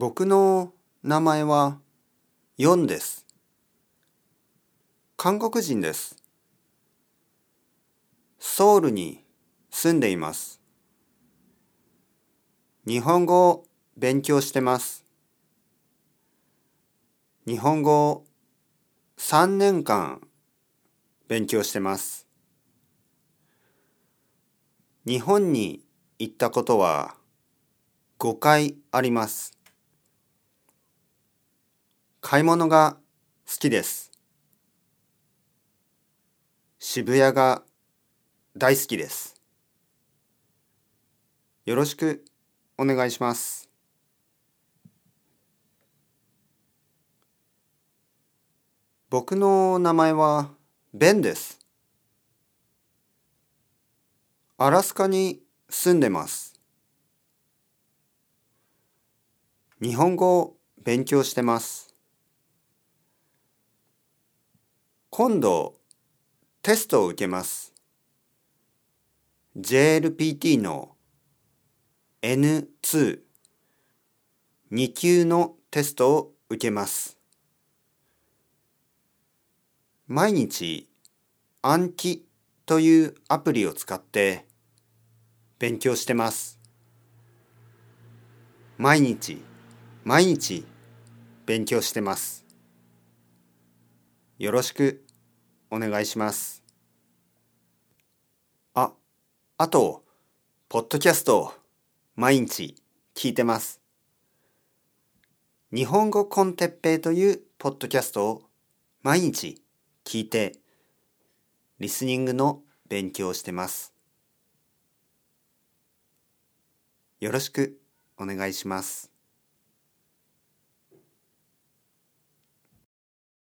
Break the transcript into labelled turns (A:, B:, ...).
A: 僕の名前はヨンです。韓国人です。ソウルに住んでいます。日本語を勉強してます。日本語を3年間勉強してます。日本に行ったことは5回あります。買い物が好きです。渋谷が大好きです。よろしくお願いします。僕の名前はベンです。アラスカに住んでます。日本語を勉強してます。今度テストを受けます。JLPT の N2 2級のテストを受けます。毎日暗記というアプリを使って勉強してます。毎日毎日勉強してます。よろしくお願いします。あ、あと、ポッドキャスト毎日聞いてます。日本語コンテッペイというポッドキャストを毎日聞いて、リスニングの勉強をしてます。よろしくお願いします。